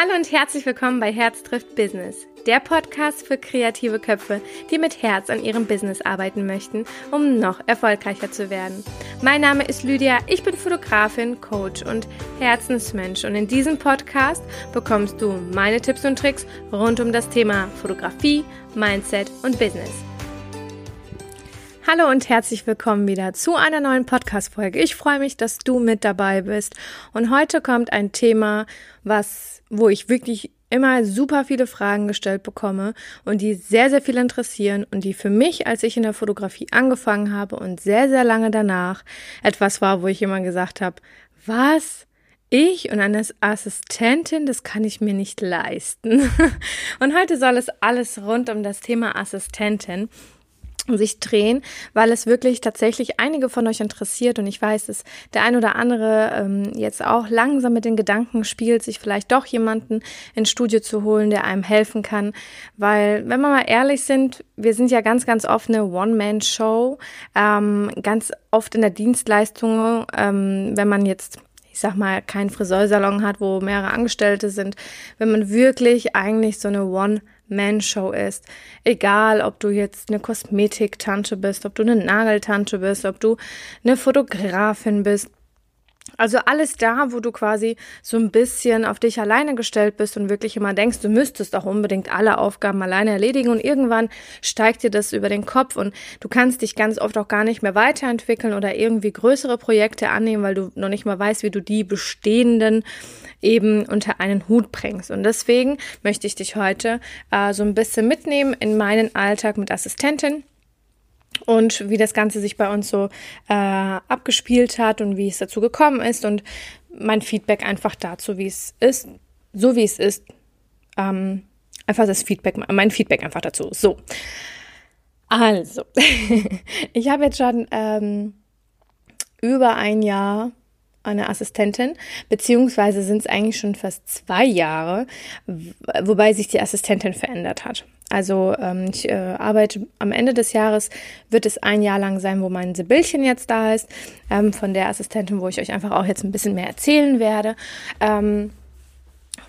Hallo und herzlich willkommen bei Herz trifft Business, der Podcast für kreative Köpfe, die mit Herz an ihrem Business arbeiten möchten, um noch erfolgreicher zu werden. Mein Name ist Lydia, ich bin Fotografin, Coach und Herzensmensch und in diesem Podcast bekommst du meine Tipps und Tricks rund um das Thema Fotografie, Mindset und Business. Hallo und herzlich willkommen wieder zu einer neuen Podcast-Folge. Ich freue mich, dass du mit dabei bist. Und heute kommt ein Thema, was, wo ich wirklich immer super viele Fragen gestellt bekomme und die sehr, sehr viel interessieren und die für mich, als ich in der Fotografie angefangen habe und sehr, sehr lange danach etwas war, wo ich immer gesagt habe, was? Ich und eine Assistentin, das kann ich mir nicht leisten. Und heute soll es alles rund um das Thema Assistentin sich drehen, weil es wirklich tatsächlich einige von euch interessiert. Und ich weiß, dass der ein oder andere ähm, jetzt auch langsam mit den Gedanken spielt, sich vielleicht doch jemanden ins Studio zu holen, der einem helfen kann, weil wenn wir mal ehrlich sind, wir sind ja ganz, ganz oft eine One-Man-Show, ähm, ganz oft in der Dienstleistung, ähm, wenn man jetzt ich sag mal, keinen Friseursalon hat, wo mehrere Angestellte sind, wenn man wirklich eigentlich so eine One man-Show ist. Egal, ob du jetzt eine Kosmetiktante bist, ob du eine Nageltante bist, ob du eine Fotografin bist. Also alles da, wo du quasi so ein bisschen auf dich alleine gestellt bist und wirklich immer denkst, du müsstest auch unbedingt alle Aufgaben alleine erledigen und irgendwann steigt dir das über den Kopf und du kannst dich ganz oft auch gar nicht mehr weiterentwickeln oder irgendwie größere Projekte annehmen, weil du noch nicht mal weißt, wie du die bestehenden eben unter einen Hut bringst. Und deswegen möchte ich dich heute äh, so ein bisschen mitnehmen in meinen Alltag mit Assistentin und wie das Ganze sich bei uns so äh, abgespielt hat und wie es dazu gekommen ist und mein Feedback einfach dazu, wie es ist, so wie es ist. Ähm, einfach das Feedback, mein Feedback einfach dazu. So. Also, ich habe jetzt schon ähm, über ein Jahr eine Assistentin, beziehungsweise sind es eigentlich schon fast zwei Jahre, wobei sich die Assistentin verändert hat. Also ähm, ich äh, arbeite am Ende des Jahres, wird es ein Jahr lang sein, wo mein Sibylchen jetzt da ist, ähm, von der Assistentin, wo ich euch einfach auch jetzt ein bisschen mehr erzählen werde. Ähm,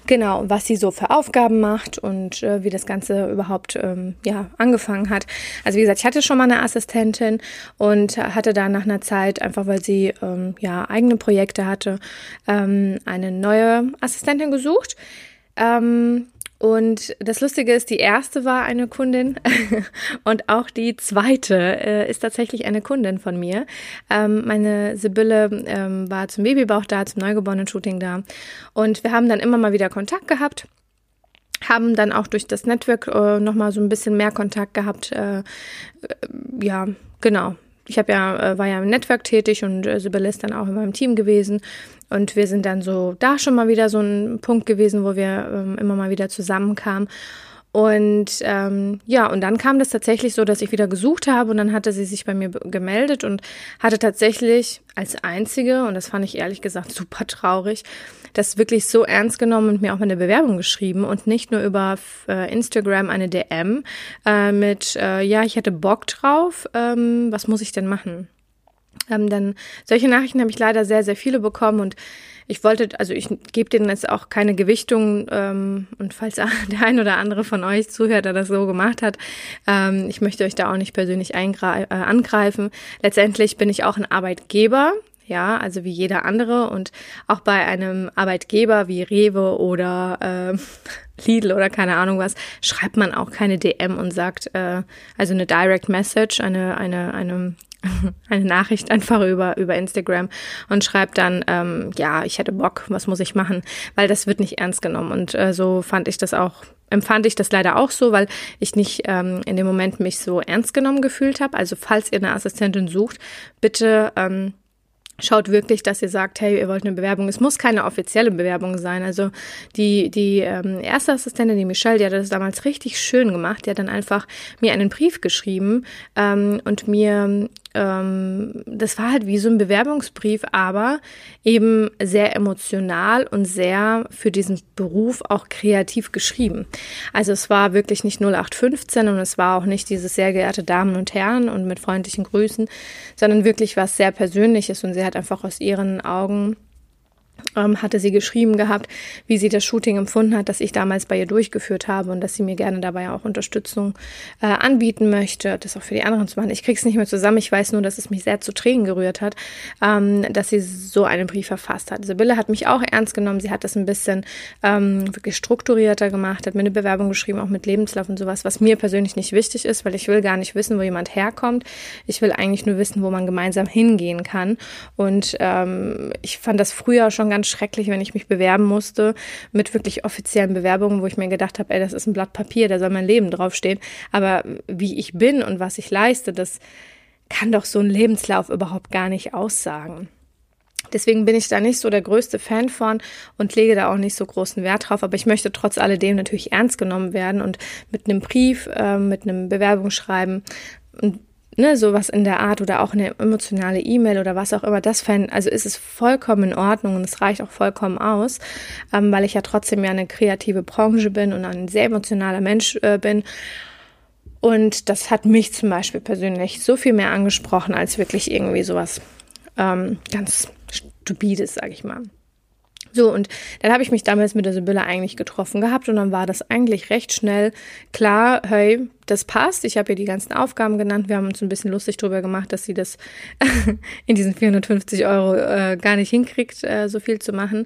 Genau, was sie so für Aufgaben macht und äh, wie das Ganze überhaupt ähm, ja, angefangen hat. Also wie gesagt, ich hatte schon mal eine Assistentin und hatte dann nach einer Zeit, einfach weil sie ähm, ja eigene Projekte hatte, ähm, eine neue Assistentin gesucht. Ähm, und das Lustige ist, die erste war eine Kundin und auch die zweite äh, ist tatsächlich eine Kundin von mir. Ähm, meine Sibylle ähm, war zum Babybauch da, zum Neugeborenen-Shooting da. Und wir haben dann immer mal wieder Kontakt gehabt haben dann auch durch das Network äh, nochmal so ein bisschen mehr Kontakt gehabt. Äh, äh ja, genau ich habe ja, äh, war ja im Network tätig und äh, Sibylle ist dann auch in meinem Team gewesen. Und wir sind dann so da schon mal wieder so ein Punkt gewesen, wo wir ähm, immer mal wieder zusammenkamen. Und ähm, ja, und dann kam das tatsächlich so, dass ich wieder gesucht habe und dann hatte sie sich bei mir gemeldet und hatte tatsächlich als einzige, und das fand ich ehrlich gesagt super traurig, das wirklich so ernst genommen und mir auch mal eine Bewerbung geschrieben und nicht nur über äh, Instagram eine DM äh, mit, äh, ja, ich hätte Bock drauf, ähm, was muss ich denn machen? Ähm, denn solche Nachrichten habe ich leider sehr, sehr viele bekommen und ich wollte, also ich gebe denen jetzt auch keine Gewichtung ähm, und falls der ein oder andere von euch zuhört, der das so gemacht hat, ähm, ich möchte euch da auch nicht persönlich äh, angreifen. Letztendlich bin ich auch ein Arbeitgeber, ja, also wie jeder andere und auch bei einem Arbeitgeber wie Rewe oder äh, Lidl oder keine Ahnung was, schreibt man auch keine DM und sagt, äh, also eine Direct Message, eine, eine, eine eine Nachricht einfach über, über Instagram und schreibt dann, ähm, ja, ich hätte Bock, was muss ich machen? Weil das wird nicht ernst genommen. Und äh, so fand ich das auch, empfand ich das leider auch so, weil ich nicht ähm, in dem Moment mich so ernst genommen gefühlt habe. Also falls ihr eine Assistentin sucht, bitte ähm, schaut wirklich, dass ihr sagt, hey, ihr wollt eine Bewerbung. Es muss keine offizielle Bewerbung sein. Also die, die ähm, erste Assistentin, die Michelle, die hat das damals richtig schön gemacht. Die hat dann einfach mir einen Brief geschrieben ähm, und mir ähm, das war halt wie so ein Bewerbungsbrief, aber eben sehr emotional und sehr für diesen Beruf auch kreativ geschrieben. Also es war wirklich nicht 0815 und es war auch nicht dieses sehr geehrte Damen und Herren und mit freundlichen Grüßen, sondern wirklich was sehr Persönliches und sie hat einfach aus ihren Augen ähm, hatte sie geschrieben gehabt, wie sie das Shooting empfunden hat, das ich damals bei ihr durchgeführt habe und dass sie mir gerne dabei auch Unterstützung äh, anbieten möchte, das auch für die anderen zu machen. Ich krieg's nicht mehr zusammen. Ich weiß nur, dass es mich sehr zu Tränen gerührt hat, ähm, dass sie so einen Brief verfasst hat. Sibylle hat mich auch ernst genommen. Sie hat das ein bisschen ähm, wirklich strukturierter gemacht, hat mir eine Bewerbung geschrieben, auch mit Lebenslauf und sowas, was mir persönlich nicht wichtig ist, weil ich will gar nicht wissen, wo jemand herkommt. Ich will eigentlich nur wissen, wo man gemeinsam hingehen kann. Und ähm, ich fand das früher schon ganz schrecklich, wenn ich mich bewerben musste mit wirklich offiziellen Bewerbungen, wo ich mir gedacht habe, ey, das ist ein Blatt Papier, da soll mein Leben draufstehen. Aber wie ich bin und was ich leiste, das kann doch so ein Lebenslauf überhaupt gar nicht aussagen. Deswegen bin ich da nicht so der größte Fan von und lege da auch nicht so großen Wert drauf. Aber ich möchte trotz alledem natürlich ernst genommen werden und mit einem Brief, äh, mit einem Bewerbungsschreiben ne, sowas in der Art oder auch eine emotionale E-Mail oder was auch immer, das fände, also ist es vollkommen in Ordnung und es reicht auch vollkommen aus, ähm, weil ich ja trotzdem ja eine kreative Branche bin und ein sehr emotionaler Mensch äh, bin. Und das hat mich zum Beispiel persönlich so viel mehr angesprochen als wirklich irgendwie sowas ähm, ganz Stupides, sag ich mal. So, und dann habe ich mich damals mit der Sibylle eigentlich getroffen gehabt und dann war das eigentlich recht schnell klar, hey, das passt. Ich habe ihr die ganzen Aufgaben genannt. Wir haben uns ein bisschen lustig drüber gemacht, dass sie das in diesen 450 Euro äh, gar nicht hinkriegt, äh, so viel zu machen.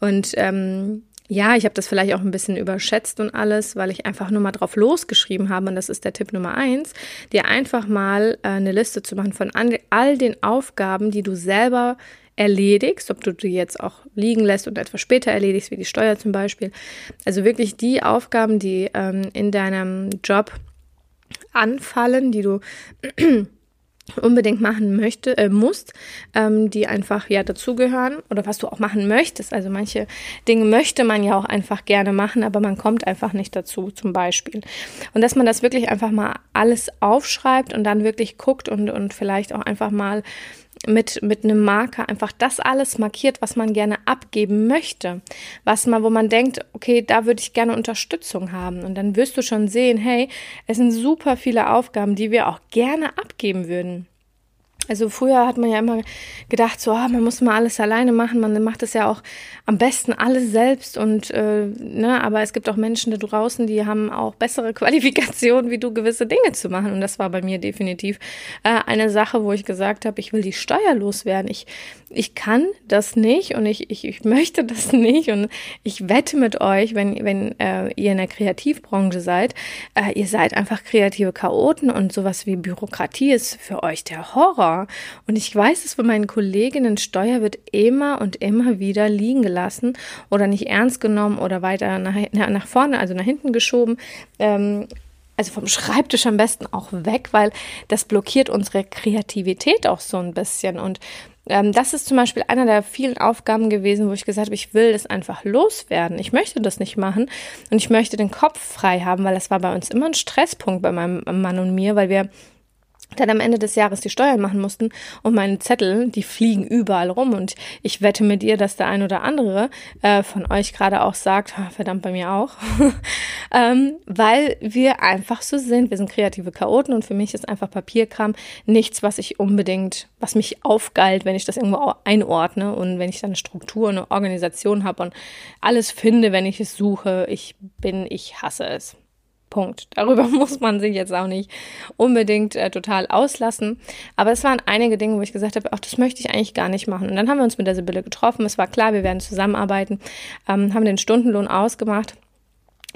Und ähm, ja, ich habe das vielleicht auch ein bisschen überschätzt und alles, weil ich einfach nur mal drauf losgeschrieben habe. Und das ist der Tipp Nummer eins, dir einfach mal äh, eine Liste zu machen von all den Aufgaben, die du selber erledigst, ob du die jetzt auch liegen lässt und etwas später erledigst, wie die Steuer zum Beispiel. Also wirklich die Aufgaben, die ähm, in deinem Job anfallen, die du unbedingt machen möchte, äh, musst, ähm, die einfach ja dazugehören oder was du auch machen möchtest. Also manche Dinge möchte man ja auch einfach gerne machen, aber man kommt einfach nicht dazu, zum Beispiel. Und dass man das wirklich einfach mal alles aufschreibt und dann wirklich guckt und, und vielleicht auch einfach mal mit, mit einem Marker einfach das alles markiert, was man gerne abgeben möchte. Was man, wo man denkt, okay, da würde ich gerne Unterstützung haben. Und dann wirst du schon sehen, hey, es sind super viele Aufgaben, die wir auch gerne abgeben würden. Also früher hat man ja immer gedacht, so, ah, man muss mal alles alleine machen, man macht es ja auch am besten alles selbst und äh, ne, aber es gibt auch Menschen da draußen, die haben auch bessere Qualifikationen, wie du gewisse Dinge zu machen. Und das war bei mir definitiv äh, eine Sache, wo ich gesagt habe, ich will die Steuer loswerden. Ich, ich kann das nicht und ich, ich, ich möchte das nicht. Und ich wette mit euch, wenn, wenn äh, ihr in der Kreativbranche seid, äh, ihr seid einfach kreative Chaoten und sowas wie Bürokratie ist für euch der Horror. Und ich weiß es von meinen Kolleginnen, Steuer wird immer und immer wieder liegen gelassen oder nicht ernst genommen oder weiter nach, nach vorne, also nach hinten geschoben. Ähm, also vom Schreibtisch am besten auch weg, weil das blockiert unsere Kreativität auch so ein bisschen. Und ähm, das ist zum Beispiel einer der vielen Aufgaben gewesen, wo ich gesagt habe, ich will das einfach loswerden. Ich möchte das nicht machen und ich möchte den Kopf frei haben, weil das war bei uns immer ein Stresspunkt bei meinem Mann und mir, weil wir dann am Ende des Jahres die Steuern machen mussten und meine Zettel, die fliegen überall rum und ich wette mit dir, dass der ein oder andere äh, von euch gerade auch sagt, verdammt bei mir auch, ähm, weil wir einfach so sind. Wir sind kreative Chaoten und für mich ist einfach Papierkram nichts, was ich unbedingt, was mich aufgeilt, wenn ich das irgendwo einordne und wenn ich dann eine Struktur, eine Organisation habe und alles finde, wenn ich es suche. Ich bin, ich hasse es. Punkt. Darüber muss man sich jetzt auch nicht unbedingt äh, total auslassen. Aber es waren einige Dinge, wo ich gesagt habe, ach, das möchte ich eigentlich gar nicht machen. Und dann haben wir uns mit der Sibylle getroffen. Es war klar, wir werden zusammenarbeiten, ähm, haben den Stundenlohn ausgemacht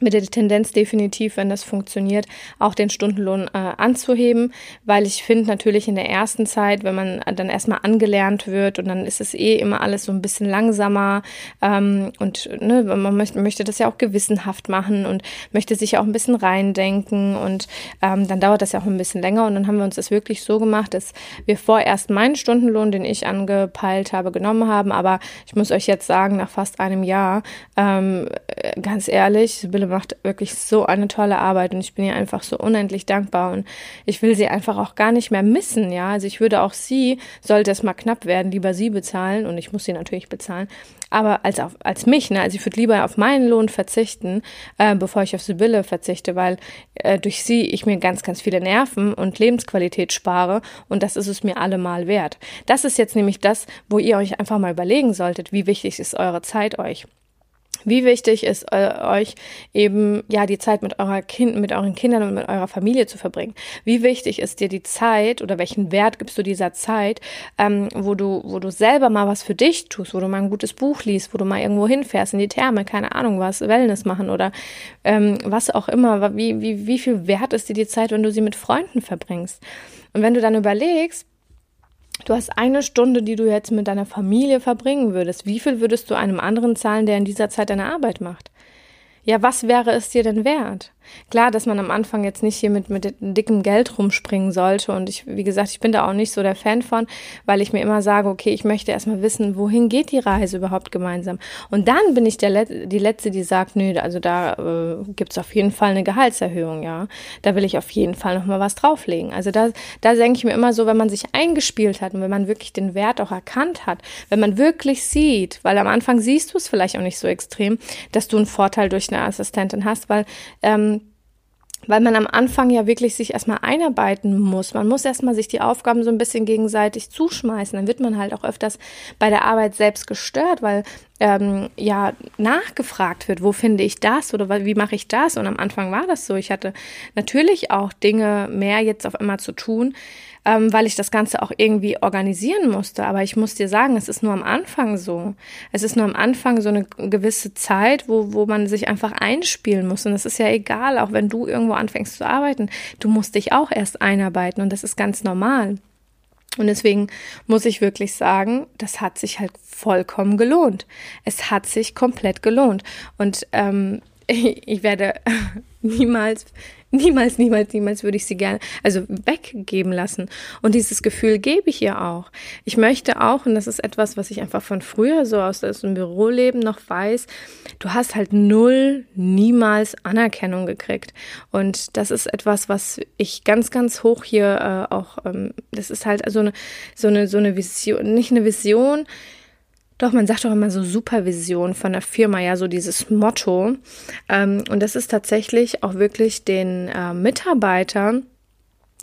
mit der Tendenz definitiv, wenn das funktioniert, auch den Stundenlohn äh, anzuheben, weil ich finde natürlich in der ersten Zeit, wenn man dann erstmal angelernt wird und dann ist es eh immer alles so ein bisschen langsamer ähm, und ne, man möchte, möchte das ja auch gewissenhaft machen und möchte sich auch ein bisschen reindenken und ähm, dann dauert das ja auch ein bisschen länger. Und dann haben wir uns das wirklich so gemacht, dass wir vorerst meinen Stundenlohn, den ich angepeilt habe, genommen haben, aber ich muss euch jetzt sagen, nach fast einem Jahr, ähm, ganz ehrlich, Sibylle macht wirklich so eine tolle Arbeit und ich bin ihr einfach so unendlich dankbar und ich will sie einfach auch gar nicht mehr missen, ja. Also ich würde auch sie, sollte es mal knapp werden, lieber sie bezahlen und ich muss sie natürlich bezahlen, aber als auf, als mich, ne? Also ich würde lieber auf meinen Lohn verzichten, äh, bevor ich auf Sibylle verzichte, weil äh, durch sie ich mir ganz, ganz viele Nerven und Lebensqualität spare und das ist es mir allemal wert. Das ist jetzt nämlich das, wo ihr euch einfach mal überlegen solltet, wie wichtig ist eure Zeit euch. Wie wichtig ist äh, euch eben ja die Zeit mit eurer Kind, mit euren Kindern und mit eurer Familie zu verbringen? Wie wichtig ist dir die Zeit oder welchen Wert gibst du dieser Zeit, ähm, wo du, wo du selber mal was für dich tust, wo du mal ein gutes Buch liest, wo du mal irgendwo hinfährst in die Therme, keine Ahnung was, Wellness machen oder ähm, was auch immer. Wie, wie, wie viel Wert ist dir die Zeit, wenn du sie mit Freunden verbringst? Und wenn du dann überlegst, Du hast eine Stunde, die du jetzt mit deiner Familie verbringen würdest. Wie viel würdest du einem anderen zahlen, der in dieser Zeit deine Arbeit macht? Ja, was wäre es dir denn wert? Klar, dass man am Anfang jetzt nicht hier mit, mit dickem Geld rumspringen sollte. Und ich, wie gesagt, ich bin da auch nicht so der Fan von, weil ich mir immer sage, okay, ich möchte erstmal wissen, wohin geht die Reise überhaupt gemeinsam. Und dann bin ich der Let die Letzte, die sagt, nö, also da äh, gibt auf jeden Fall eine Gehaltserhöhung, ja. Da will ich auf jeden Fall nochmal was drauflegen. Also da, da denke ich mir immer so, wenn man sich eingespielt hat und wenn man wirklich den Wert auch erkannt hat, wenn man wirklich sieht, weil am Anfang siehst du es vielleicht auch nicht so extrem, dass du einen Vorteil durch eine Assistentin hast, weil ähm, weil man am Anfang ja wirklich sich erstmal einarbeiten muss. Man muss erstmal sich die Aufgaben so ein bisschen gegenseitig zuschmeißen. Dann wird man halt auch öfters bei der Arbeit selbst gestört, weil ähm, ja nachgefragt wird, wo finde ich das oder wie mache ich das? Und am Anfang war das so. Ich hatte natürlich auch Dinge mehr jetzt auf einmal zu tun, ähm, weil ich das Ganze auch irgendwie organisieren musste. Aber ich muss dir sagen, es ist nur am Anfang so. Es ist nur am Anfang so eine gewisse Zeit, wo, wo man sich einfach einspielen muss. Und es ist ja egal, auch wenn du irgendwo anfängst zu arbeiten, du musst dich auch erst einarbeiten und das ist ganz normal. Und deswegen muss ich wirklich sagen, das hat sich halt vollkommen gelohnt. Es hat sich komplett gelohnt. Und ähm, ich werde niemals Niemals, niemals, niemals würde ich sie gerne, also weggeben lassen. Und dieses Gefühl gebe ich ihr auch. Ich möchte auch, und das ist etwas, was ich einfach von früher so aus, dem Büroleben noch weiß, du hast halt null, niemals Anerkennung gekriegt. Und das ist etwas, was ich ganz, ganz hoch hier äh, auch, ähm, das ist halt so eine, so eine, so eine Vision, nicht eine Vision, doch, man sagt doch immer so Supervision von der Firma, ja, so dieses Motto. Ähm, und das ist tatsächlich auch wirklich den äh, Mitarbeitern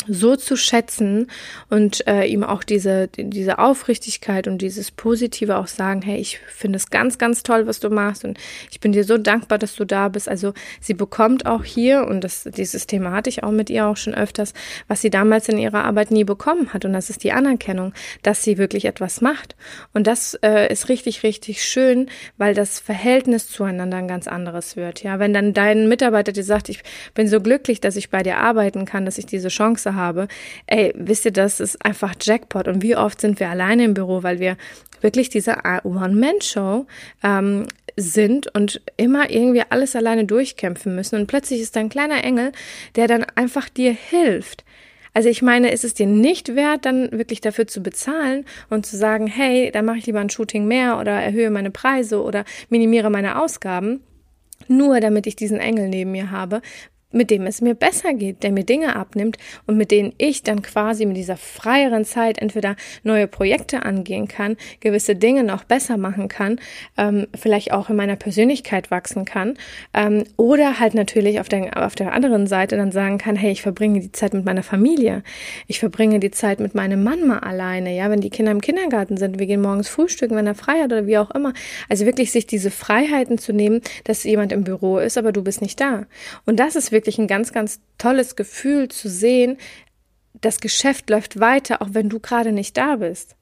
so zu schätzen und äh, ihm auch diese, diese Aufrichtigkeit und dieses Positive auch sagen, hey, ich finde es ganz, ganz toll, was du machst und ich bin dir so dankbar, dass du da bist. Also sie bekommt auch hier, und das, dieses Thema hatte ich auch mit ihr auch schon öfters, was sie damals in ihrer Arbeit nie bekommen hat und das ist die Anerkennung, dass sie wirklich etwas macht. Und das äh, ist richtig, richtig schön, weil das Verhältnis zueinander ein ganz anderes wird. Ja, wenn dann dein Mitarbeiter dir sagt, ich bin so glücklich, dass ich bei dir arbeiten kann, dass ich diese Chance habe, ey, wisst ihr, das ist einfach Jackpot. Und wie oft sind wir alleine im Büro, weil wir wirklich diese One-Man-Show ähm, sind und immer irgendwie alles alleine durchkämpfen müssen. Und plötzlich ist da ein kleiner Engel, der dann einfach dir hilft. Also ich meine, ist es dir nicht wert, dann wirklich dafür zu bezahlen und zu sagen, hey, dann mache ich lieber ein Shooting mehr oder erhöhe meine Preise oder minimiere meine Ausgaben, nur damit ich diesen Engel neben mir habe, mit dem es mir besser geht, der mir Dinge abnimmt und mit denen ich dann quasi mit dieser freieren Zeit entweder neue Projekte angehen kann, gewisse Dinge noch besser machen kann, ähm, vielleicht auch in meiner Persönlichkeit wachsen kann ähm, oder halt natürlich auf der, auf der anderen Seite dann sagen kann, hey, ich verbringe die Zeit mit meiner Familie, ich verbringe die Zeit mit meinem Mann mal alleine, ja, wenn die Kinder im Kindergarten sind, wir gehen morgens frühstücken, wenn er frei hat oder wie auch immer. Also wirklich sich diese Freiheiten zu nehmen, dass jemand im Büro ist, aber du bist nicht da. Und das ist ein ganz, ganz tolles Gefühl zu sehen, das Geschäft läuft weiter, auch wenn du gerade nicht da bist.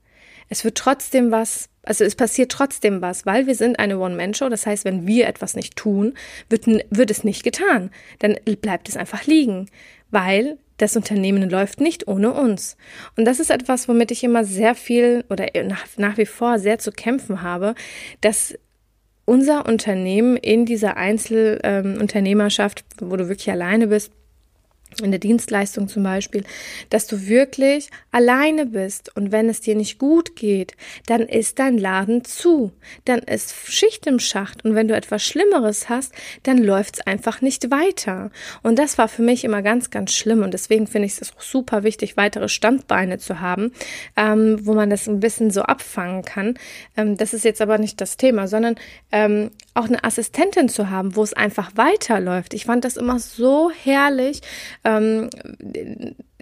Es wird trotzdem was, also es passiert trotzdem was, weil wir sind eine One-Man-Show. Das heißt, wenn wir etwas nicht tun, wird, wird es nicht getan. Dann bleibt es einfach liegen, weil das Unternehmen läuft nicht ohne uns. Und das ist etwas, womit ich immer sehr viel oder nach, nach wie vor sehr zu kämpfen habe, dass unser Unternehmen in dieser Einzelunternehmerschaft, ähm, wo du wirklich alleine bist, in der Dienstleistung zum Beispiel, dass du wirklich alleine bist und wenn es dir nicht gut geht, dann ist dein Laden zu, dann ist Schicht im Schacht und wenn du etwas Schlimmeres hast, dann läuft es einfach nicht weiter. Und das war für mich immer ganz, ganz schlimm und deswegen finde ich es auch super wichtig, weitere Standbeine zu haben, ähm, wo man das ein bisschen so abfangen kann. Ähm, das ist jetzt aber nicht das Thema, sondern ähm, auch eine Assistentin zu haben, wo es einfach weiterläuft. Ich fand das immer so herrlich ähm,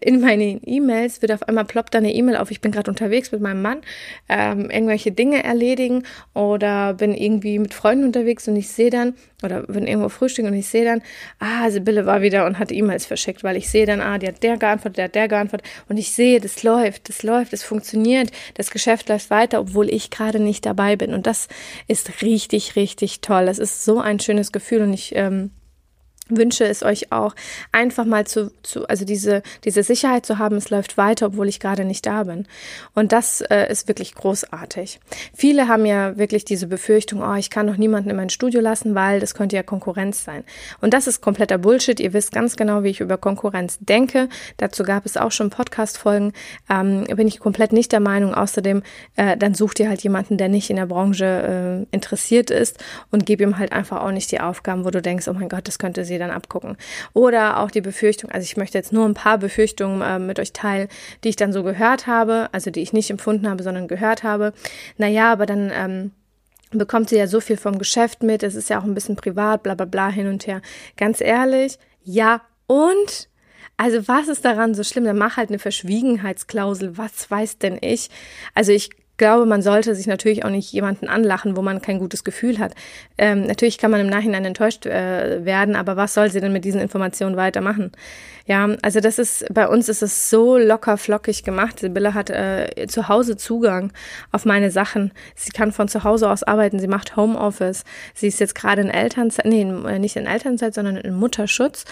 in meinen E-Mails wird auf einmal ploppt da eine E-Mail auf, ich bin gerade unterwegs mit meinem Mann, ähm, irgendwelche Dinge erledigen oder bin irgendwie mit Freunden unterwegs und ich sehe dann, oder bin irgendwo frühstücken und ich sehe dann, ah, Sibylle war wieder und hat E-Mails verschickt, weil ich sehe dann, ah, die hat der geantwortet, der hat der geantwortet und ich sehe, das läuft, das läuft, das funktioniert, das Geschäft läuft weiter, obwohl ich gerade nicht dabei bin und das ist richtig, richtig toll. Das ist so ein schönes Gefühl und ich ähm, wünsche es euch auch, einfach mal zu, zu also diese, diese Sicherheit zu haben, es läuft weiter, obwohl ich gerade nicht da bin. Und das äh, ist wirklich großartig. Viele haben ja wirklich diese Befürchtung, oh, ich kann doch niemanden in mein Studio lassen, weil das könnte ja Konkurrenz sein. Und das ist kompletter Bullshit. Ihr wisst ganz genau, wie ich über Konkurrenz denke. Dazu gab es auch schon Podcast-Folgen. Ähm, bin ich komplett nicht der Meinung. Außerdem, äh, dann sucht ihr halt jemanden, der nicht in der Branche äh, interessiert ist und gib ihm halt einfach auch nicht die Aufgaben, wo du denkst, oh mein Gott, das könnte sie dann abgucken. Oder auch die Befürchtung, also ich möchte jetzt nur ein paar Befürchtungen äh, mit euch teilen, die ich dann so gehört habe, also die ich nicht empfunden habe, sondern gehört habe. Naja, aber dann ähm, bekommt sie ja so viel vom Geschäft mit, es ist ja auch ein bisschen privat, bla bla bla hin und her. Ganz ehrlich, ja und also was ist daran so schlimm? Dann mach halt eine Verschwiegenheitsklausel. Was weiß denn ich? Also ich glaube, man sollte sich natürlich auch nicht jemanden anlachen, wo man kein gutes Gefühl hat. Ähm, natürlich kann man im Nachhinein enttäuscht äh, werden, aber was soll sie denn mit diesen Informationen weitermachen? Ja, also das ist, bei uns ist es so locker flockig gemacht. Sibylle hat äh, zu Hause Zugang auf meine Sachen. Sie kann von zu Hause aus arbeiten. Sie macht Homeoffice. Sie ist jetzt gerade in Elternzeit, nee, äh, nicht in Elternzeit, sondern in Mutterschutz.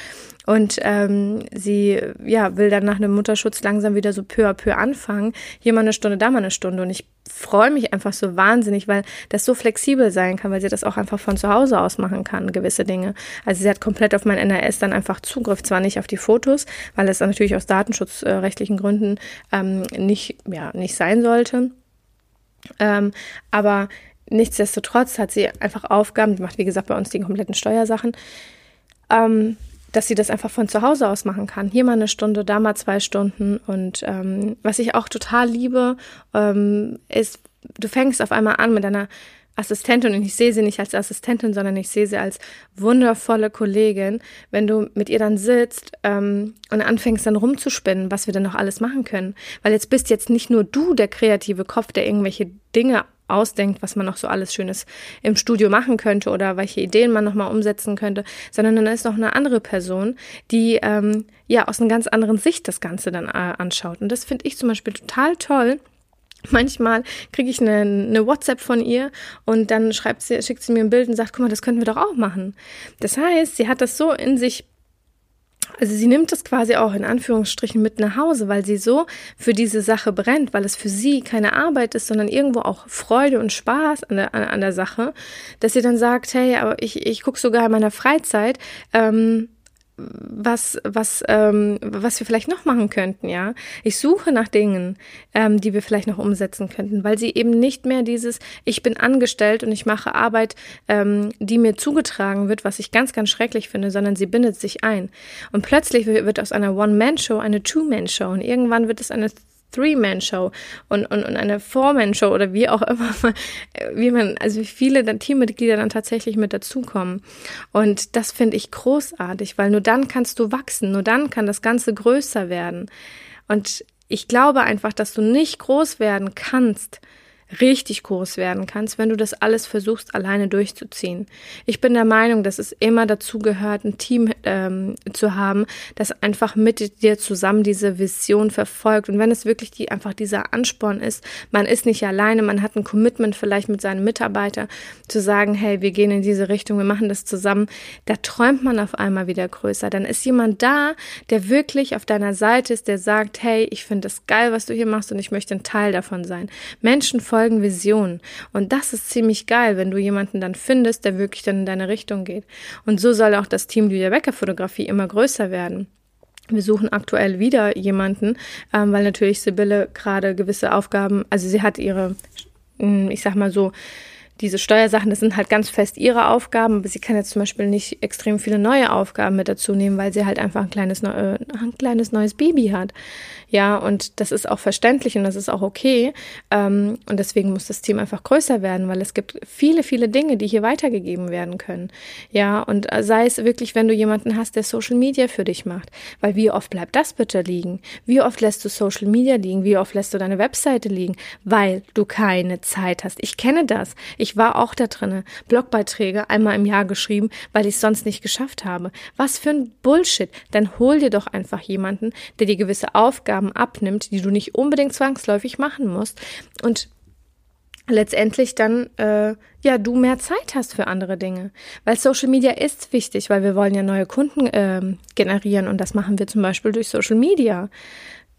Und ähm, sie ja, will dann nach einem Mutterschutz langsam wieder so peu à peu anfangen. Hier mal eine Stunde, da mal eine Stunde. Und ich freue mich einfach so wahnsinnig, weil das so flexibel sein kann, weil sie das auch einfach von zu Hause aus machen kann, gewisse Dinge. Also sie hat komplett auf mein NRS dann einfach Zugriff, zwar nicht auf die Fotos, weil es natürlich aus datenschutzrechtlichen Gründen ähm, nicht, ja, nicht sein sollte. Ähm, aber nichtsdestotrotz hat sie einfach Aufgaben, die macht wie gesagt bei uns die kompletten Steuersachen, ähm, dass sie das einfach von zu Hause aus machen kann. Hier mal eine Stunde, da mal zwei Stunden. Und ähm, was ich auch total liebe, ähm, ist, du fängst auf einmal an mit einer Assistentin und ich sehe sie nicht als Assistentin, sondern ich sehe sie als wundervolle Kollegin, wenn du mit ihr dann sitzt ähm, und anfängst dann rumzuspinnen, was wir denn noch alles machen können. Weil jetzt bist jetzt nicht nur du der kreative Kopf, der irgendwelche Dinge ausdenkt, was man noch so alles Schönes im Studio machen könnte oder welche Ideen man nochmal umsetzen könnte, sondern dann ist noch eine andere Person, die ähm, ja aus einer ganz anderen Sicht das Ganze dann äh, anschaut. Und das finde ich zum Beispiel total toll Manchmal kriege ich eine, eine, WhatsApp von ihr und dann schreibt sie, schickt sie mir ein Bild und sagt, guck mal, das könnten wir doch auch machen. Das heißt, sie hat das so in sich, also sie nimmt das quasi auch in Anführungsstrichen mit nach Hause, weil sie so für diese Sache brennt, weil es für sie keine Arbeit ist, sondern irgendwo auch Freude und Spaß an der, an, an der Sache, dass sie dann sagt, hey, aber ich, ich gucke sogar in meiner Freizeit, ähm, was, was, ähm, was wir vielleicht noch machen könnten, ja. Ich suche nach Dingen, ähm, die wir vielleicht noch umsetzen könnten, weil sie eben nicht mehr dieses, ich bin angestellt und ich mache Arbeit, ähm, die mir zugetragen wird, was ich ganz, ganz schrecklich finde, sondern sie bindet sich ein. Und plötzlich wird aus einer One-Man-Show eine Two-Man-Show und irgendwann wird es eine Three-Man-Show und, und, und eine Four-Man-Show oder wie auch immer, wie man, also wie viele dann Teammitglieder dann tatsächlich mit dazukommen. Und das finde ich großartig, weil nur dann kannst du wachsen, nur dann kann das Ganze größer werden. Und ich glaube einfach, dass du nicht groß werden kannst, richtig groß werden kannst, wenn du das alles versuchst, alleine durchzuziehen. Ich bin der Meinung, dass es immer dazu gehört, ein Team ähm, zu haben, das einfach mit dir zusammen diese Vision verfolgt. Und wenn es wirklich die, einfach dieser Ansporn ist, man ist nicht alleine, man hat ein Commitment vielleicht mit seinen Mitarbeitern zu sagen, hey, wir gehen in diese Richtung, wir machen das zusammen, da träumt man auf einmal wieder größer. Dann ist jemand da, der wirklich auf deiner Seite ist, der sagt, hey, ich finde es geil, was du hier machst und ich möchte ein Teil davon sein. Menschen folgen folgen Visionen. Und das ist ziemlich geil, wenn du jemanden dann findest, der wirklich dann in deine Richtung geht. Und so soll auch das Team Lydia Becker Fotografie immer größer werden. wir suchen aktuell wieder jemanden, ähm, weil natürlich Sibylle gerade gewisse Aufgaben, also sie hat ihre, hm, ich sag mal so, diese Steuersachen, das sind halt ganz fest ihre Aufgaben, aber sie kann jetzt zum Beispiel nicht extrem viele neue Aufgaben mit dazu nehmen, weil sie halt einfach ein kleines, äh, ein kleines neues Baby hat. Ja, und das ist auch verständlich und das ist auch okay. Ähm, und deswegen muss das Team einfach größer werden, weil es gibt viele, viele Dinge, die hier weitergegeben werden können. Ja, und sei es wirklich, wenn du jemanden hast, der Social Media für dich macht. Weil wie oft bleibt das bitte liegen? Wie oft lässt du Social Media liegen? Wie oft lässt du deine Webseite liegen? Weil du keine Zeit hast. Ich kenne das. Ich war auch da drinne. Blogbeiträge einmal im Jahr geschrieben, weil ich es sonst nicht geschafft habe. Was für ein Bullshit. Dann hol dir doch einfach jemanden, der dir gewisse Aufgaben Aufgaben abnimmt, die du nicht unbedingt zwangsläufig machen musst und letztendlich dann äh, ja du mehr Zeit hast für andere Dinge, weil Social Media ist wichtig, weil wir wollen ja neue Kunden äh, generieren und das machen wir zum Beispiel durch Social Media.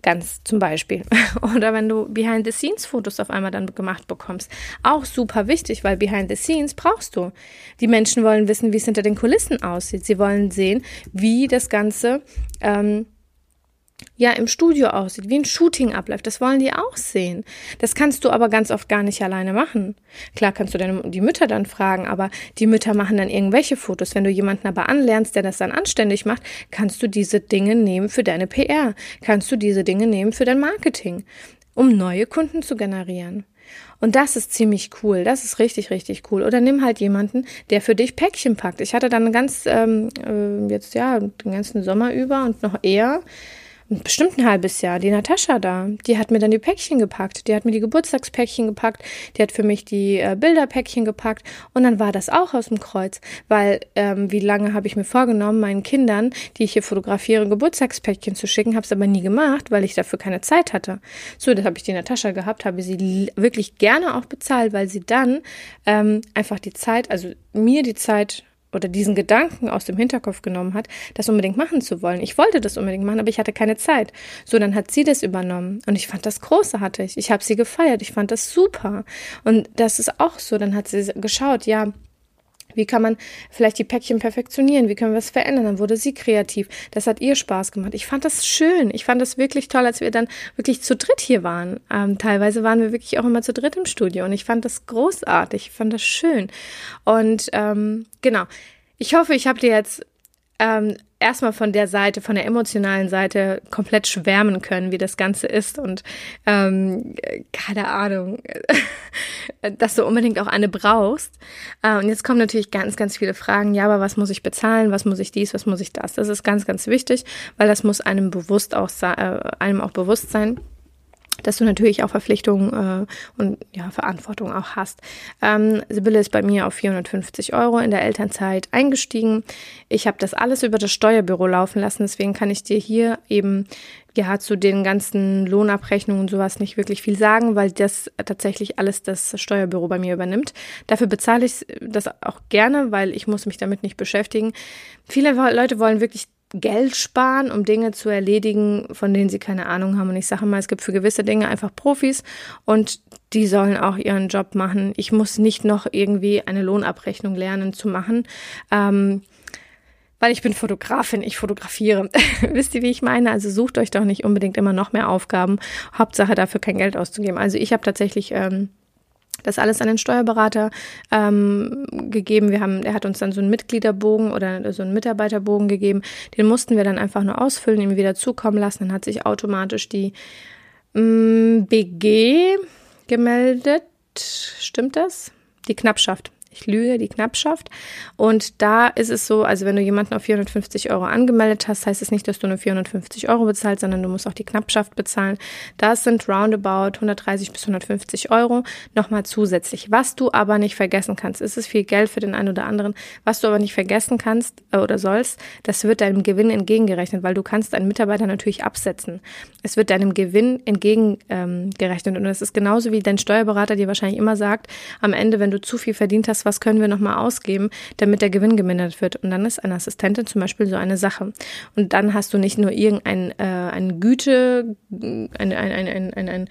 Ganz zum Beispiel. Oder wenn du Behind-the-Scenes-Fotos auf einmal dann gemacht bekommst. Auch super wichtig, weil Behind-the-Scenes brauchst du. Die Menschen wollen wissen, wie es hinter den Kulissen aussieht. Sie wollen sehen, wie das Ganze ähm, ja im Studio aussieht, wie ein Shooting abläuft. Das wollen die auch sehen. Das kannst du aber ganz oft gar nicht alleine machen. Klar kannst du deine, die Mütter dann fragen, aber die Mütter machen dann irgendwelche Fotos. Wenn du jemanden aber anlernst, der das dann anständig macht, kannst du diese Dinge nehmen für deine PR. Kannst du diese Dinge nehmen für dein Marketing, um neue Kunden zu generieren. Und das ist ziemlich cool. Das ist richtig, richtig cool. Oder nimm halt jemanden, der für dich Päckchen packt. Ich hatte dann ganz, ähm, äh, jetzt ja, den ganzen Sommer über und noch eher bestimmt ein halbes Jahr, die Natascha da. Die hat mir dann die Päckchen gepackt. Die hat mir die Geburtstagspäckchen gepackt. Die hat für mich die äh, Bilderpäckchen gepackt. Und dann war das auch aus dem Kreuz. Weil, ähm, wie lange habe ich mir vorgenommen, meinen Kindern, die ich hier fotografiere, Geburtstagspäckchen zu schicken, habe es aber nie gemacht, weil ich dafür keine Zeit hatte. So, das habe ich die Natascha gehabt, habe sie wirklich gerne auch bezahlt, weil sie dann ähm, einfach die Zeit, also mir die Zeit oder diesen Gedanken aus dem Hinterkopf genommen hat, das unbedingt machen zu wollen. Ich wollte das unbedingt machen, aber ich hatte keine Zeit. So, dann hat sie das übernommen und ich fand das großartig. Ich habe sie gefeiert, ich fand das super. Und das ist auch so, dann hat sie geschaut, ja, wie kann man vielleicht die Päckchen perfektionieren? Wie können wir es verändern? Dann wurde sie kreativ. Das hat ihr Spaß gemacht. Ich fand das schön. Ich fand das wirklich toll, als wir dann wirklich zu dritt hier waren. Ähm, teilweise waren wir wirklich auch immer zu dritt im Studio und ich fand das großartig. Ich fand das schön. Und ähm, genau. Ich hoffe, ich habe dir jetzt ähm, erstmal von der Seite, von der emotionalen Seite komplett schwärmen können, wie das Ganze ist und ähm, keine Ahnung, dass du unbedingt auch eine brauchst. Äh, und jetzt kommen natürlich ganz, ganz viele Fragen. Ja, aber was muss ich bezahlen? Was muss ich dies? Was muss ich das? Das ist ganz, ganz wichtig, weil das muss einem bewusst auch äh, einem auch bewusst sein dass du natürlich auch Verpflichtungen äh, und ja, Verantwortung auch hast. Ähm, Sibylle ist bei mir auf 450 Euro in der Elternzeit eingestiegen. Ich habe das alles über das Steuerbüro laufen lassen, deswegen kann ich dir hier eben ja zu den ganzen Lohnabrechnungen und sowas nicht wirklich viel sagen, weil das tatsächlich alles das Steuerbüro bei mir übernimmt. Dafür bezahle ich das auch gerne, weil ich muss mich damit nicht beschäftigen. Viele Leute wollen wirklich Geld sparen, um Dinge zu erledigen, von denen sie keine Ahnung haben. Und ich sage mal, es gibt für gewisse Dinge einfach Profis und die sollen auch ihren Job machen. Ich muss nicht noch irgendwie eine Lohnabrechnung lernen zu machen. Ähm, weil ich bin Fotografin, ich fotografiere. Wisst ihr, wie ich meine? Also sucht euch doch nicht unbedingt immer noch mehr Aufgaben. Hauptsache dafür kein Geld auszugeben. Also ich habe tatsächlich ähm, das alles an den Steuerberater ähm, gegeben. Wir haben, er hat uns dann so einen Mitgliederbogen oder so einen Mitarbeiterbogen gegeben. Den mussten wir dann einfach nur ausfüllen, ihm wieder zukommen lassen. Dann hat sich automatisch die ähm, BG gemeldet. Stimmt das? Die Knappschaft ich lüge, die Knappschaft. Und da ist es so, also wenn du jemanden auf 450 Euro angemeldet hast, heißt es nicht, dass du nur 450 Euro bezahlst, sondern du musst auch die Knappschaft bezahlen. Das sind roundabout 130 bis 150 Euro nochmal zusätzlich. Was du aber nicht vergessen kannst, ist es viel Geld für den einen oder anderen. Was du aber nicht vergessen kannst äh, oder sollst, das wird deinem Gewinn entgegengerechnet, weil du kannst einen Mitarbeiter natürlich absetzen. Es wird deinem Gewinn entgegengerechnet. Ähm, und das ist genauso wie dein Steuerberater dir wahrscheinlich immer sagt, am Ende, wenn du zu viel verdient hast, was können wir nochmal ausgeben, damit der Gewinn gemindert wird. Und dann ist eine Assistentin zum Beispiel so eine Sache. Und dann hast du nicht nur irgendein äh, eine Güte, ein, ein, ein, ein, ein, ein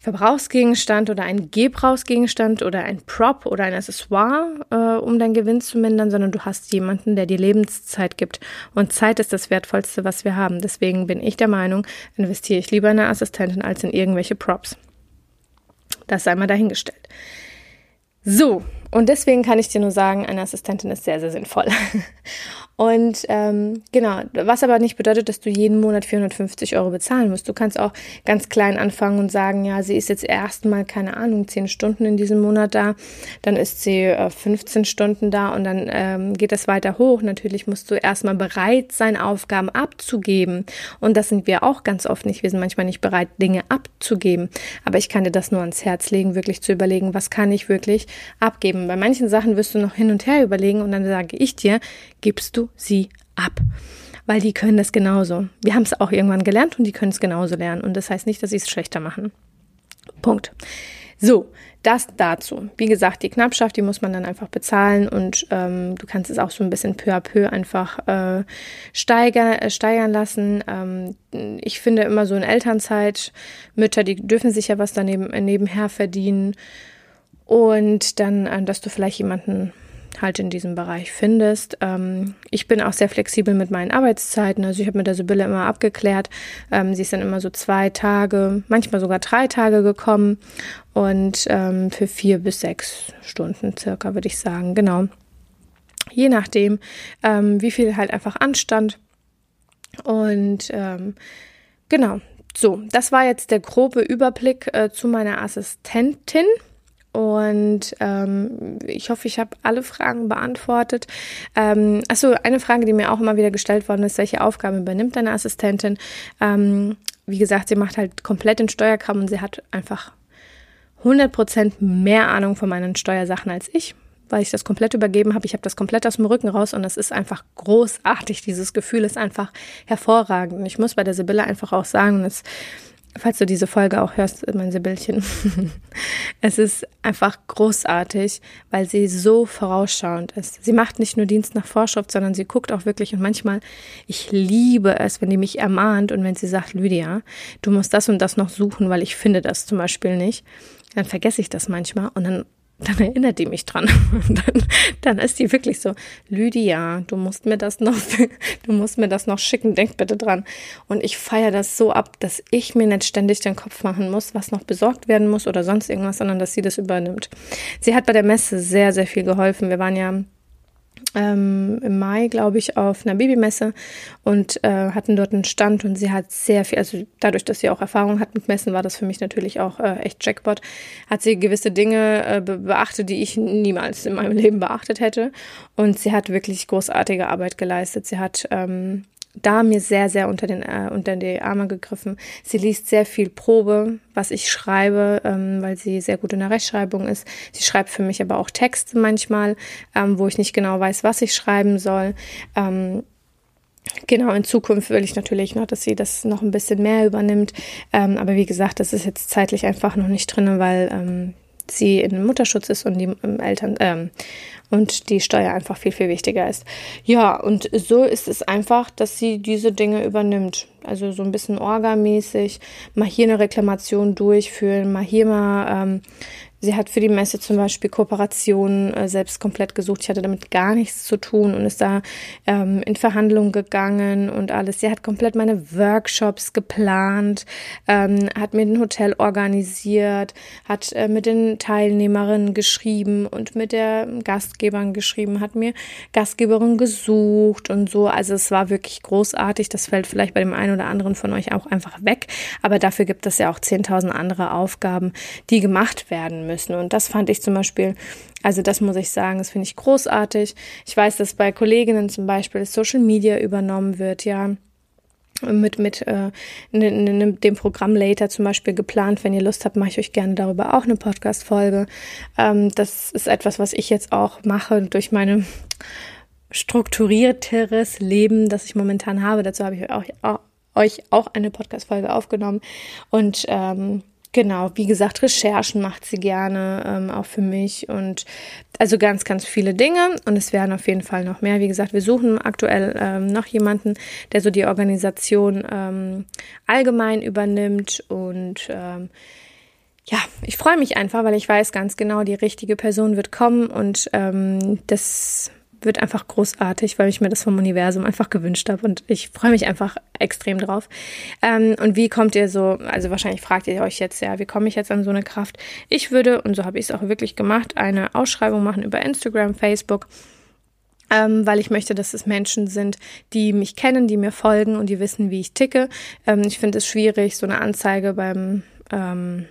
Verbrauchsgegenstand oder ein Gebrauchsgegenstand oder ein Prop oder ein Accessoire, äh, um deinen Gewinn zu mindern, sondern du hast jemanden, der dir Lebenszeit gibt. Und Zeit ist das Wertvollste, was wir haben. Deswegen bin ich der Meinung, investiere ich lieber in eine Assistentin als in irgendwelche Props. Das sei mal dahingestellt. So, und deswegen kann ich dir nur sagen, eine Assistentin ist sehr, sehr sinnvoll. Und ähm, genau, was aber nicht bedeutet, dass du jeden Monat 450 Euro bezahlen musst. Du kannst auch ganz klein anfangen und sagen, ja, sie ist jetzt erstmal, keine Ahnung, 10 Stunden in diesem Monat da, dann ist sie äh, 15 Stunden da und dann ähm, geht das weiter hoch. Natürlich musst du erstmal bereit sein, Aufgaben abzugeben. Und das sind wir auch ganz oft nicht. Wir sind manchmal nicht bereit, Dinge abzugeben. Aber ich kann dir das nur ans Herz legen, wirklich zu überlegen, was kann ich wirklich abgeben. Bei manchen Sachen wirst du noch hin und her überlegen und dann sage ich dir, gibst du sie ab. Weil die können das genauso. Wir haben es auch irgendwann gelernt und die können es genauso lernen. Und das heißt nicht, dass sie es schlechter machen. Punkt. So, das dazu. Wie gesagt, die Knappschaft, die muss man dann einfach bezahlen und ähm, du kannst es auch so ein bisschen peu à peu einfach äh, steiger, äh, steigern lassen. Ähm, ich finde immer so in Elternzeit, Mütter, die dürfen sich ja was daneben äh, nebenher verdienen. Und dann, äh, dass du vielleicht jemanden halt in diesem Bereich findest. Ähm, ich bin auch sehr flexibel mit meinen Arbeitszeiten. Also ich habe mit der Sibylle immer abgeklärt. Ähm, sie ist dann immer so zwei Tage, manchmal sogar drei Tage gekommen und ähm, für vier bis sechs Stunden circa, würde ich sagen. Genau. Je nachdem, ähm, wie viel halt einfach anstand. Und ähm, genau. So, das war jetzt der grobe Überblick äh, zu meiner Assistentin. Und ähm, ich hoffe, ich habe alle Fragen beantwortet. Ähm, achso, eine Frage, die mir auch immer wieder gestellt worden ist, welche Aufgaben übernimmt deine Assistentin? Ähm, wie gesagt, sie macht halt komplett den Steuerkram und sie hat einfach 100% mehr Ahnung von meinen Steuersachen als ich, weil ich das komplett übergeben habe. Ich habe das komplett aus dem Rücken raus und das ist einfach großartig. Dieses Gefühl ist einfach hervorragend. Und ich muss bei der Sibylle einfach auch sagen, dass falls du diese Folge auch hörst, mein Sibyllchen. es ist einfach großartig, weil sie so vorausschauend ist. Sie macht nicht nur Dienst nach Vorschrift, sondern sie guckt auch wirklich und manchmal, ich liebe es, wenn die mich ermahnt und wenn sie sagt, Lydia, du musst das und das noch suchen, weil ich finde das zum Beispiel nicht, dann vergesse ich das manchmal und dann dann erinnert die mich dran. dann, dann ist die wirklich so, Lydia, du musst mir das noch, du musst mir das noch schicken, denk bitte dran. Und ich feiere das so ab, dass ich mir nicht ständig den Kopf machen muss, was noch besorgt werden muss oder sonst irgendwas, sondern dass sie das übernimmt. Sie hat bei der Messe sehr, sehr viel geholfen. Wir waren ja ähm, im Mai, glaube ich, auf einer Babymesse und äh, hatten dort einen Stand und sie hat sehr viel, also dadurch, dass sie auch Erfahrung hat mit Messen, war das für mich natürlich auch äh, echt Jackpot, hat sie gewisse Dinge äh, beachtet, die ich niemals in meinem Leben beachtet hätte und sie hat wirklich großartige Arbeit geleistet. Sie hat ähm, da mir sehr, sehr unter, den, äh, unter die Arme gegriffen. Sie liest sehr viel Probe, was ich schreibe, ähm, weil sie sehr gut in der Rechtschreibung ist. Sie schreibt für mich aber auch Texte manchmal, ähm, wo ich nicht genau weiß, was ich schreiben soll. Ähm, Genau, in Zukunft will ich natürlich noch, dass sie das noch ein bisschen mehr übernimmt. Ähm, aber wie gesagt, das ist jetzt zeitlich einfach noch nicht drin, weil ähm, sie in Mutterschutz ist und die ähm, Eltern ähm, und die Steuer einfach viel, viel wichtiger ist. Ja, und so ist es einfach, dass sie diese Dinge übernimmt. Also so ein bisschen orgamäßig, mal hier eine Reklamation durchführen, mal hier mal ähm, Sie hat für die Messe zum Beispiel Kooperationen äh, selbst komplett gesucht. Ich hatte damit gar nichts zu tun und ist da ähm, in Verhandlungen gegangen und alles. Sie hat komplett meine Workshops geplant, ähm, hat mir ein Hotel organisiert, hat äh, mit den Teilnehmerinnen geschrieben und mit der Gastgebern geschrieben, hat mir Gastgeberinnen gesucht und so. Also es war wirklich großartig. Das fällt vielleicht bei dem einen oder anderen von euch auch einfach weg. Aber dafür gibt es ja auch 10.000 andere Aufgaben, die gemacht werden müssen. Und das fand ich zum Beispiel, also das muss ich sagen, das finde ich großartig. Ich weiß, dass bei Kolleginnen zum Beispiel Social Media übernommen wird, ja mit, mit äh, dem Programm Later zum Beispiel geplant. Wenn ihr Lust habt, mache ich euch gerne darüber auch eine Podcast-Folge. Ähm, das ist etwas, was ich jetzt auch mache durch meine strukturierteres Leben, das ich momentan habe. Dazu habe ich auch, auch, euch auch eine Podcast-Folge aufgenommen. Und ähm, Genau, wie gesagt, Recherchen macht sie gerne, ähm, auch für mich und also ganz, ganz viele Dinge und es werden auf jeden Fall noch mehr. Wie gesagt, wir suchen aktuell ähm, noch jemanden, der so die Organisation ähm, allgemein übernimmt und ähm, ja, ich freue mich einfach, weil ich weiß ganz genau, die richtige Person wird kommen und ähm, das wird einfach großartig, weil ich mir das vom Universum einfach gewünscht habe und ich freue mich einfach extrem drauf. Ähm, und wie kommt ihr so, also wahrscheinlich fragt ihr euch jetzt ja, wie komme ich jetzt an so eine Kraft? Ich würde, und so habe ich es auch wirklich gemacht, eine Ausschreibung machen über Instagram, Facebook ähm, weil ich möchte, dass es Menschen sind, die mich kennen, die mir folgen und die wissen, wie ich ticke. Ähm, ich finde es schwierig, so eine Anzeige beim ähm,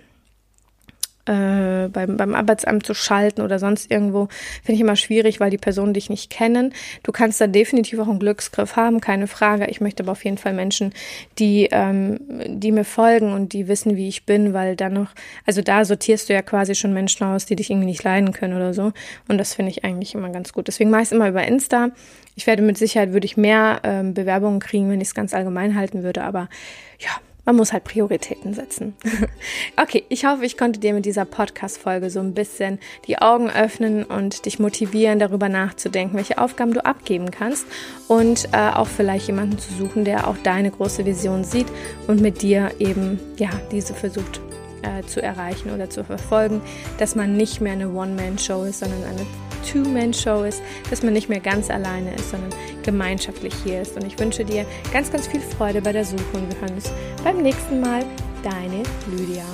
äh, beim, beim Arbeitsamt zu schalten oder sonst irgendwo, finde ich immer schwierig, weil die Personen dich nicht kennen. Du kannst da definitiv auch einen Glücksgriff haben, keine Frage. Ich möchte aber auf jeden Fall Menschen, die, ähm, die mir folgen und die wissen, wie ich bin, weil dann noch, also da sortierst du ja quasi schon Menschen aus, die dich irgendwie nicht leiden können oder so. Und das finde ich eigentlich immer ganz gut. Deswegen mache ich es immer über Insta. Ich werde mit Sicherheit, würde ich mehr ähm, Bewerbungen kriegen, wenn ich es ganz allgemein halten würde, aber ja, man muss halt Prioritäten setzen. okay, ich hoffe, ich konnte dir mit dieser Podcast-Folge so ein bisschen die Augen öffnen und dich motivieren, darüber nachzudenken, welche Aufgaben du abgeben kannst und äh, auch vielleicht jemanden zu suchen, der auch deine große Vision sieht und mit dir eben, ja, diese versucht äh, zu erreichen oder zu verfolgen, dass man nicht mehr eine One-Man-Show ist, sondern eine Two-Man-Show ist, dass man nicht mehr ganz alleine ist, sondern gemeinschaftlich hier ist. Und ich wünsche dir ganz, ganz viel Freude bei der Suche und wir hören uns beim nächsten Mal. Deine Lydia.